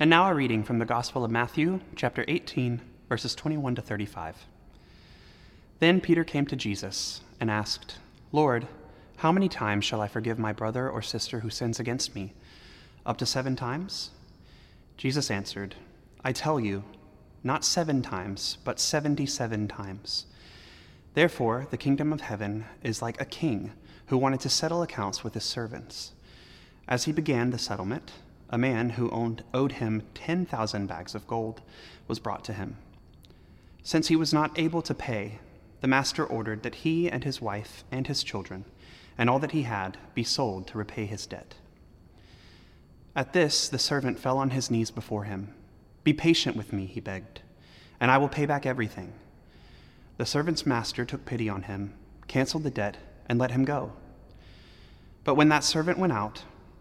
And now a reading from the Gospel of Matthew, chapter 18, verses 21 to 35. Then Peter came to Jesus and asked, Lord, how many times shall I forgive my brother or sister who sins against me? Up to seven times? Jesus answered, I tell you, not seven times, but seventy seven times. Therefore, the kingdom of heaven is like a king who wanted to settle accounts with his servants. As he began the settlement, a man who owned, owed him 10,000 bags of gold was brought to him. Since he was not able to pay, the master ordered that he and his wife and his children and all that he had be sold to repay his debt. At this, the servant fell on his knees before him. Be patient with me, he begged, and I will pay back everything. The servant's master took pity on him, canceled the debt, and let him go. But when that servant went out,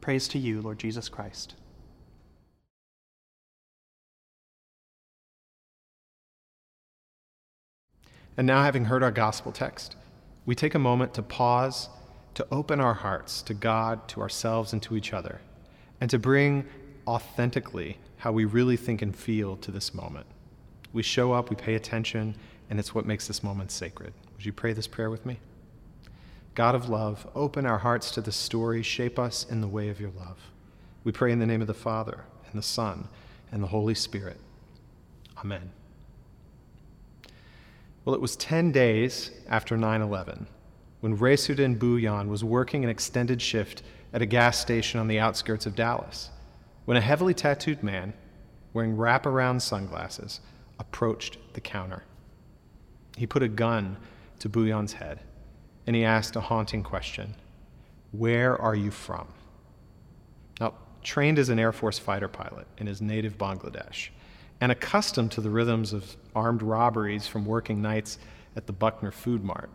Praise to you, Lord Jesus Christ. And now, having heard our gospel text, we take a moment to pause, to open our hearts to God, to ourselves, and to each other, and to bring authentically how we really think and feel to this moment. We show up, we pay attention, and it's what makes this moment sacred. Would you pray this prayer with me? God of love, open our hearts to the story, shape us in the way of your love. We pray in the name of the Father, and the Son, and the Holy Spirit. Amen. Well, it was 10 days after 9 11 when Raisuddin Bhuiyan was working an extended shift at a gas station on the outskirts of Dallas when a heavily tattooed man wearing wraparound sunglasses approached the counter. He put a gun to Bhuiyan's head and he asked a haunting question Where are you from? Now, trained as an Air Force fighter pilot in his native Bangladesh, and accustomed to the rhythms of armed robberies from working nights at the Buckner Food Mart,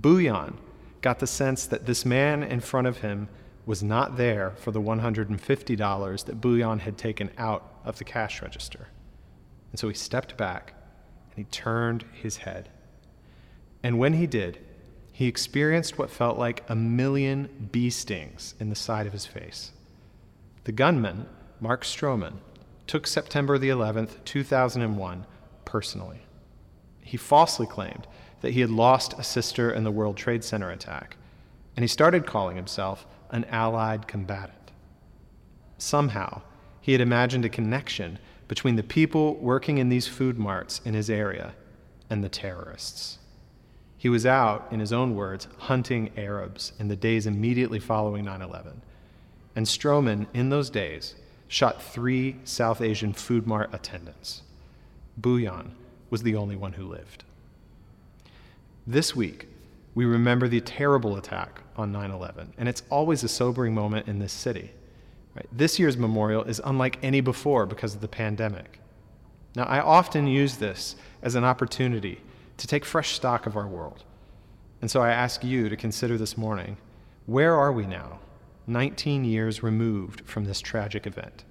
Bhuiyan got the sense that this man in front of him was not there for the $150 that Bhuiyan had taken out of the cash register. And so he stepped back and he turned his head. And when he did, he experienced what felt like a million bee stings in the side of his face. The gunman, Mark Stroman, took September the 11th, 2001, personally. He falsely claimed that he had lost a sister in the World Trade Center attack, and he started calling himself an allied combatant. Somehow, he had imagined a connection between the people working in these food marts in his area and the terrorists. He was out, in his own words, hunting Arabs in the days immediately following 9 11. And Stroman, in those days, shot three South Asian food mart attendants. Bhuiyan was the only one who lived. This week, we remember the terrible attack on 9 11, and it's always a sobering moment in this city. Right? This year's memorial is unlike any before because of the pandemic. Now, I often use this as an opportunity to take fresh stock of our world. And so I ask you to consider this morning where are we now? 19 years removed from this tragic event.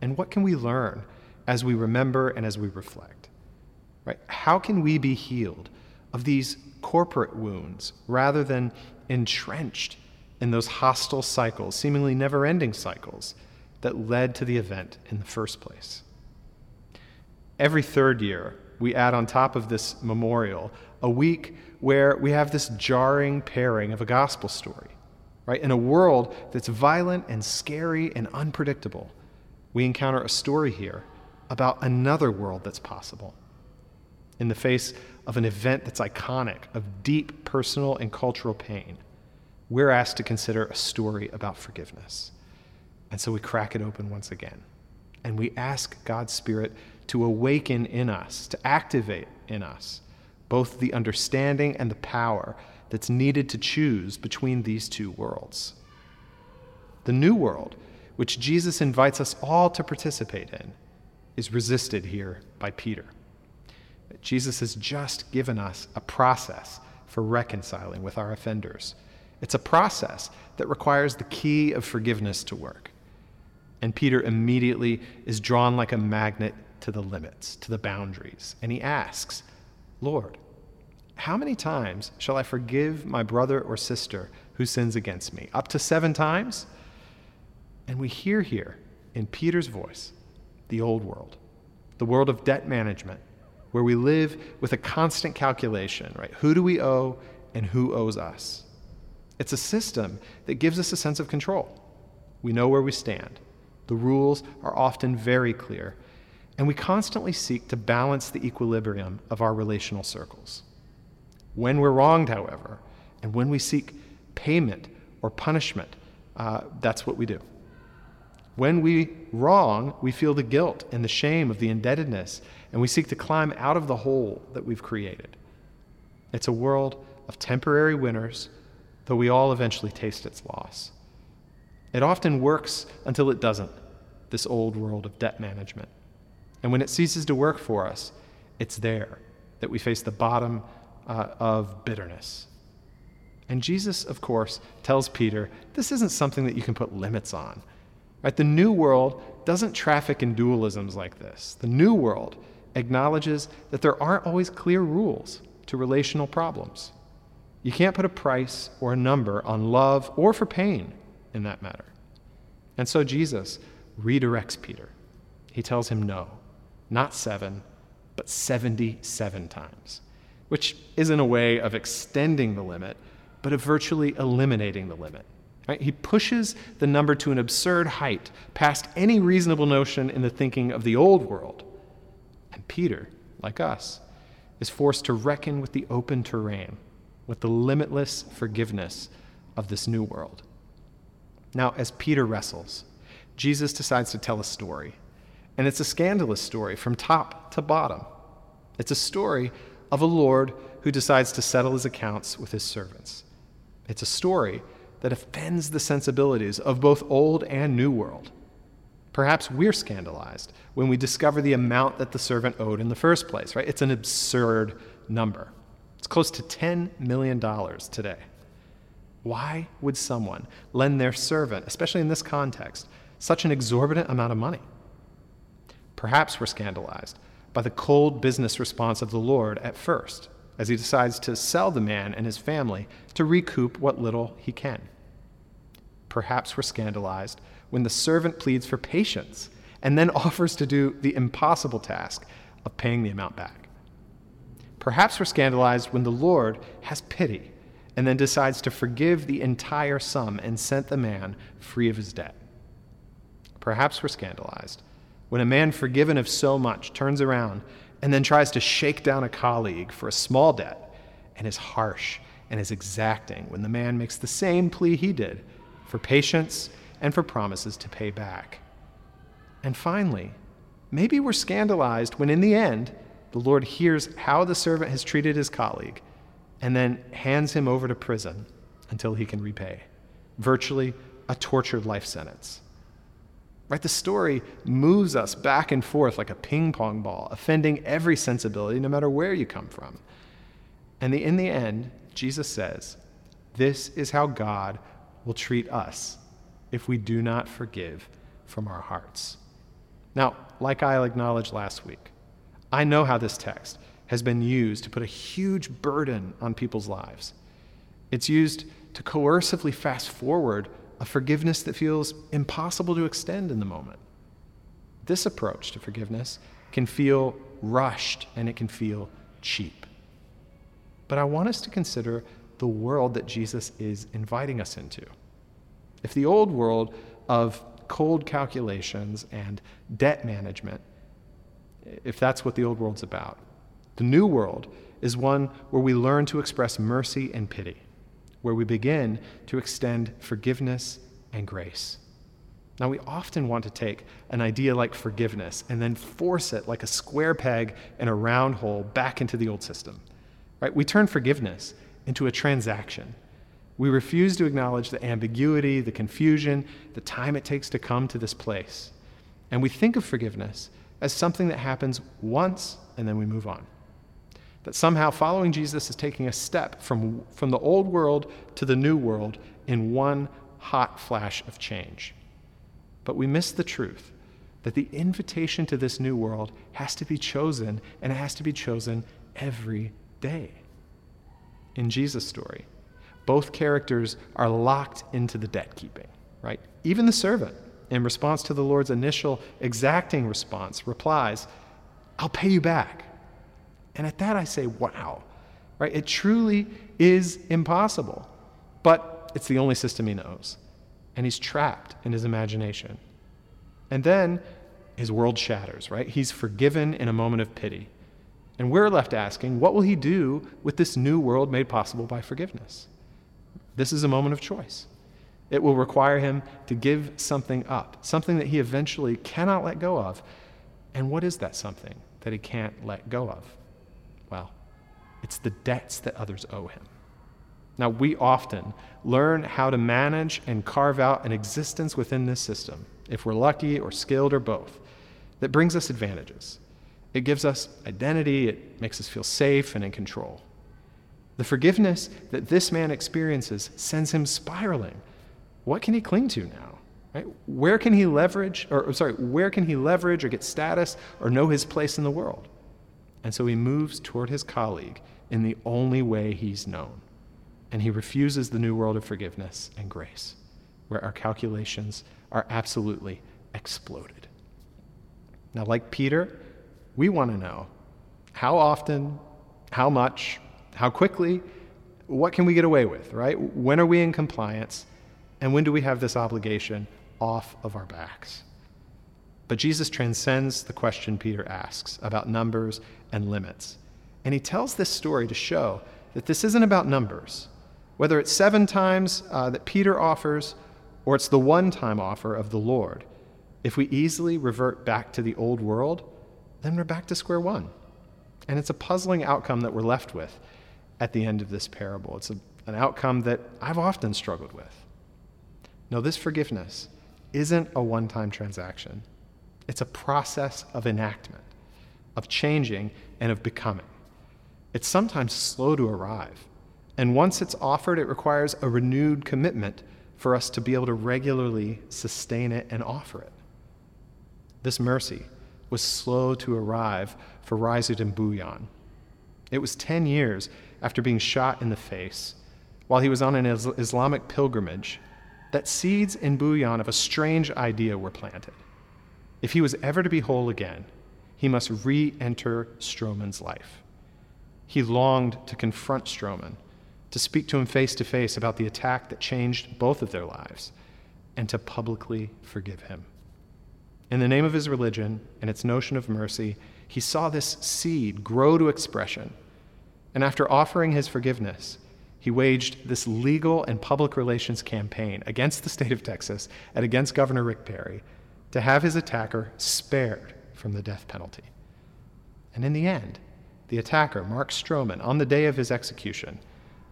And what can we learn as we remember and as we reflect? Right? How can we be healed of these corporate wounds rather than entrenched in those hostile cycles, seemingly never ending cycles, that led to the event in the first place? Every third year, we add on top of this memorial a week where we have this jarring pairing of a gospel story. Right? In a world that's violent and scary and unpredictable, we encounter a story here about another world that's possible. In the face of an event that's iconic, of deep personal and cultural pain, we're asked to consider a story about forgiveness. And so we crack it open once again. And we ask God's Spirit to awaken in us, to activate in us both the understanding and the power that's needed to choose between these two worlds. The new world, which Jesus invites us all to participate in, is resisted here by Peter. Jesus has just given us a process for reconciling with our offenders. It's a process that requires the key of forgiveness to work. And Peter immediately is drawn like a magnet to the limits, to the boundaries. And he asks, Lord, how many times shall I forgive my brother or sister who sins against me? Up to seven times? And we hear here in Peter's voice the old world, the world of debt management, where we live with a constant calculation, right? Who do we owe and who owes us? It's a system that gives us a sense of control. We know where we stand. The rules are often very clear, and we constantly seek to balance the equilibrium of our relational circles. When we're wronged, however, and when we seek payment or punishment, uh, that's what we do. When we wrong, we feel the guilt and the shame of the indebtedness, and we seek to climb out of the hole that we've created. It's a world of temporary winners, though we all eventually taste its loss. It often works until it doesn't, this old world of debt management. And when it ceases to work for us, it's there that we face the bottom uh, of bitterness. And Jesus, of course, tells Peter this isn't something that you can put limits on. Right? The new world doesn't traffic in dualisms like this. The new world acknowledges that there aren't always clear rules to relational problems. You can't put a price or a number on love or for pain in that matter. And so Jesus redirects Peter. He tells him no, not seven, but 77 times, which isn't a way of extending the limit, but of virtually eliminating the limit. Right? He pushes the number to an absurd height, past any reasonable notion in the thinking of the old world. And Peter, like us, is forced to reckon with the open terrain, with the limitless forgiveness of this new world. Now, as Peter wrestles, Jesus decides to tell a story. And it's a scandalous story from top to bottom. It's a story of a Lord who decides to settle his accounts with his servants. It's a story that offends the sensibilities of both old and new world. Perhaps we're scandalized when we discover the amount that the servant owed in the first place, right? It's an absurd number. It's close to $10 million today. Why would someone lend their servant, especially in this context, such an exorbitant amount of money? Perhaps we're scandalized by the cold business response of the Lord at first as he decides to sell the man and his family to recoup what little he can. Perhaps we're scandalized when the servant pleads for patience and then offers to do the impossible task of paying the amount back. Perhaps we're scandalized when the Lord has pity and then decides to forgive the entire sum and sent the man free of his debt. Perhaps we're scandalized when a man forgiven of so much turns around and then tries to shake down a colleague for a small debt and is harsh and is exacting when the man makes the same plea he did for patience and for promises to pay back. And finally, maybe we're scandalized when in the end, the Lord hears how the servant has treated his colleague and then hands him over to prison until he can repay. Virtually a tortured life sentence. Right? The story moves us back and forth like a ping pong ball, offending every sensibility, no matter where you come from. And the, in the end, Jesus says, This is how God will treat us if we do not forgive from our hearts. Now, like I acknowledged last week, I know how this text has been used to put a huge burden on people's lives. It's used to coercively fast forward a forgiveness that feels impossible to extend in the moment. This approach to forgiveness can feel rushed and it can feel cheap. But I want us to consider the world that Jesus is inviting us into. If the old world of cold calculations and debt management, if that's what the old world's about, the new world is one where we learn to express mercy and pity, where we begin to extend forgiveness and grace. Now, we often want to take an idea like forgiveness and then force it like a square peg in a round hole back into the old system. Right? We turn forgiveness into a transaction. We refuse to acknowledge the ambiguity, the confusion, the time it takes to come to this place. And we think of forgiveness as something that happens once and then we move on. That somehow following Jesus is taking a step from, from the old world to the new world in one hot flash of change. But we miss the truth that the invitation to this new world has to be chosen, and it has to be chosen every day. In Jesus' story, both characters are locked into the debt keeping, right? Even the servant, in response to the Lord's initial exacting response, replies, I'll pay you back. And at that I say, wow, right? It truly is impossible. But it's the only system he knows and he's trapped in his imagination. And then his world shatters, right? He's forgiven in a moment of pity. And we're left asking, what will he do with this new world made possible by forgiveness? This is a moment of choice. It will require him to give something up, something that he eventually cannot let go of. And what is that something that he can't let go of? It's the debts that others owe him. Now, we often learn how to manage and carve out an existence within this system, if we're lucky or skilled or both, that brings us advantages. It gives us identity, it makes us feel safe and in control. The forgiveness that this man experiences sends him spiraling. What can he cling to now? Right? Where can he leverage, or sorry, where can he leverage or get status or know his place in the world? And so he moves toward his colleague in the only way he's known and he refuses the new world of forgiveness and grace, where our calculations are absolutely exploded. Now, like Peter, we want to know how often, how much, how quickly, what can we get away with, right? When are we in compliance? And when do we have this obligation off of our backs? But Jesus transcends the question Peter asks about numbers and limits. And he tells this story to show that this isn't about numbers, whether it's seven times uh, that Peter offers or it's the one time offer of the Lord, if we easily revert back to the old world, then we're back to square one. And it's a puzzling outcome that we're left with at the end of this parable. It's a, an outcome that I've often struggled with. No, this forgiveness isn't a one time transaction, it's a process of enactment, of changing, and of becoming. It's sometimes slow to arrive. And once it's offered, it requires a renewed commitment for us to be able to regularly sustain it and offer it. This mercy was slow to arrive for Raisuddin Bhuiyan. It was 10 years after being shot in the face while he was on an Islamic pilgrimage that seeds in Bhuiyan of a strange idea were planted. If he was ever to be whole again, he must re enter Stroman's life. He longed to confront Stroman to speak to him face to face about the attack that changed both of their lives, and to publicly forgive him. In the name of his religion and its notion of mercy, he saw this seed grow to expression. And after offering his forgiveness, he waged this legal and public relations campaign against the state of Texas and against Governor Rick Perry to have his attacker spared from the death penalty. And in the end, the attacker, Mark Stroman, on the day of his execution,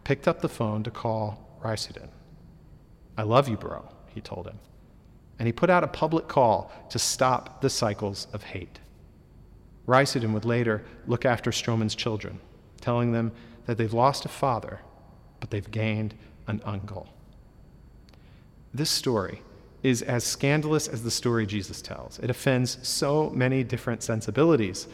picked up the phone to call Raisuddin. I love you, bro, he told him. And he put out a public call to stop the cycles of hate. Raisuddin would later look after Stroman's children, telling them that they've lost a father, but they've gained an uncle. This story is as scandalous as the story Jesus tells. It offends so many different sensibilities.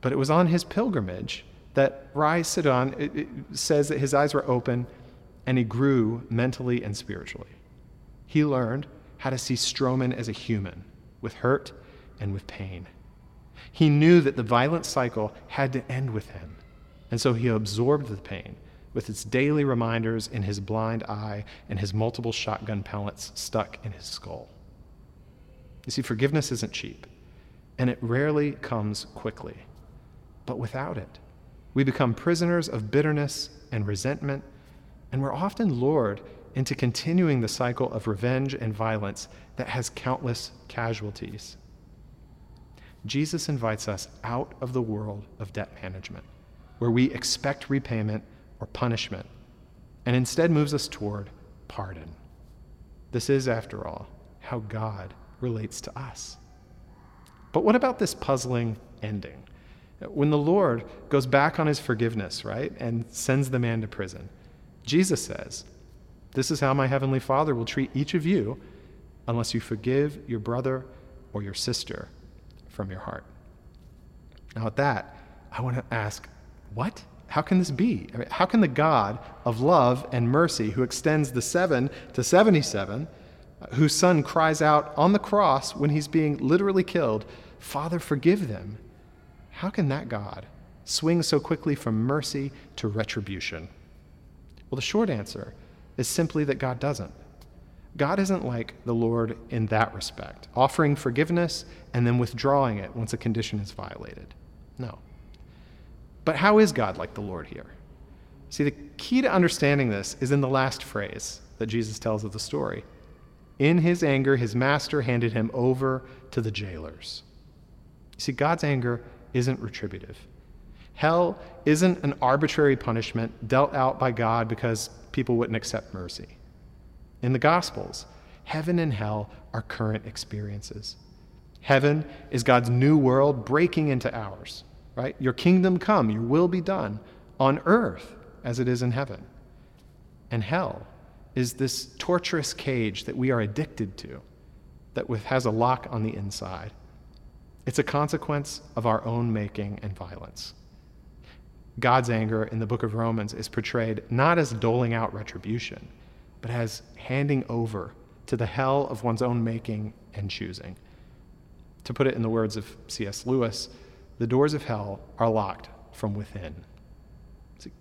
But it was on his pilgrimage that Raisuddin says that his eyes were open and he grew mentally and spiritually. He learned how to see Stroman as a human, with hurt and with pain. He knew that the violent cycle had to end with him, and so he absorbed the pain with its daily reminders in his blind eye and his multiple shotgun pellets stuck in his skull. You see, forgiveness isn't cheap, and it rarely comes quickly. But without it, we become prisoners of bitterness and resentment, and we're often lured into continuing the cycle of revenge and violence that has countless casualties. Jesus invites us out of the world of debt management, where we expect repayment or punishment, and instead moves us toward pardon. This is, after all, how God relates to us. But what about this puzzling ending? When the Lord goes back on his forgiveness, right, and sends the man to prison, Jesus says, This is how my heavenly Father will treat each of you unless you forgive your brother or your sister from your heart. Now, at that, I want to ask, what? How can this be? I mean, how can the God of love and mercy, who extends the seven to 77, whose son cries out on the cross when he's being literally killed, Father, forgive them? How can that God swing so quickly from mercy to retribution? Well, the short answer is simply that God doesn't. God isn't like the Lord in that respect, offering forgiveness and then withdrawing it once a condition is violated. No. But how is God like the Lord here? See, the key to understanding this is in the last phrase that Jesus tells of the story. In his anger, his master handed him over to the jailers. See, God's anger isn't retributive. Hell isn't an arbitrary punishment dealt out by God because people wouldn't accept mercy. In the Gospels, heaven and hell are current experiences. Heaven is God's new world breaking into ours right? Your kingdom come, your will be done on earth as it is in heaven. And hell is this torturous cage that we are addicted to, that has a lock on the inside. It's a consequence of our own making and violence. God's anger in the book of Romans is portrayed not as doling out retribution, but as handing over to the hell of one's own making and choosing. To put it in the words of C.S. Lewis, the doors of hell are locked from within.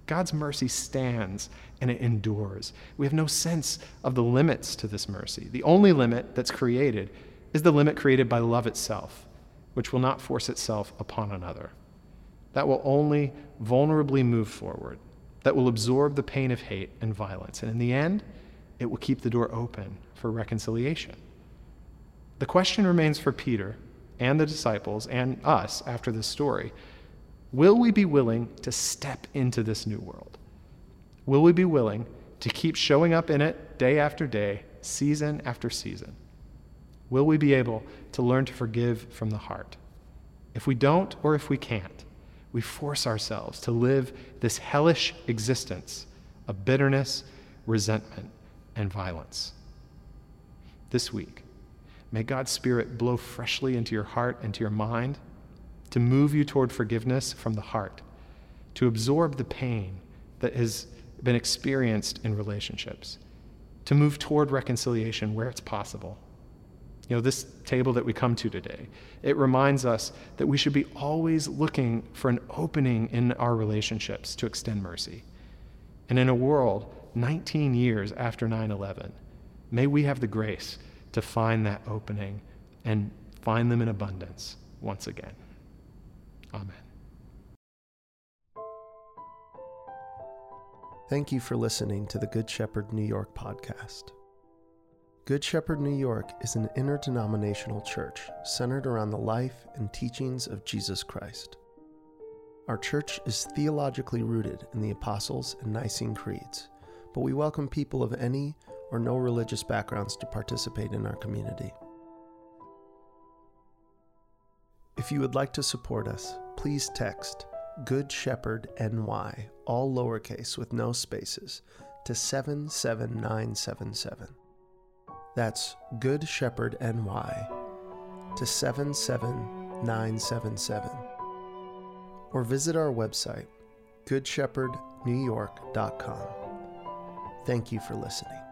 God's mercy stands and it endures. We have no sense of the limits to this mercy. The only limit that's created is the limit created by love itself, which will not force itself upon another. That will only vulnerably move forward, that will absorb the pain of hate and violence. And in the end, it will keep the door open for reconciliation. The question remains for Peter and the disciples and us after this story will we be willing to step into this new world? Will we be willing to keep showing up in it day after day, season after season? Will we be able to learn to forgive from the heart? If we don't, or if we can't, we force ourselves to live this hellish existence of bitterness, resentment, and violence. This week, May God's Spirit blow freshly into your heart and to your mind to move you toward forgiveness from the heart, to absorb the pain that has been experienced in relationships, to move toward reconciliation where it's possible. You know, this table that we come to today, it reminds us that we should be always looking for an opening in our relationships to extend mercy. And in a world 19 years after 9 11, may we have the grace to find that opening and find them in abundance once again. Amen. Thank you for listening to the Good Shepherd New York podcast. Good Shepherd New York is an interdenominational church centered around the life and teachings of Jesus Christ. Our church is theologically rooted in the Apostles' and Nicene Creeds, but we welcome people of any or no religious backgrounds to participate in our community. If you would like to support us, please text Good Shepherd NY, all lowercase with no spaces, to 77977. That's Good Shepherd NY to 77977. Or visit our website, goodshepherdnewyork.com. Thank you for listening.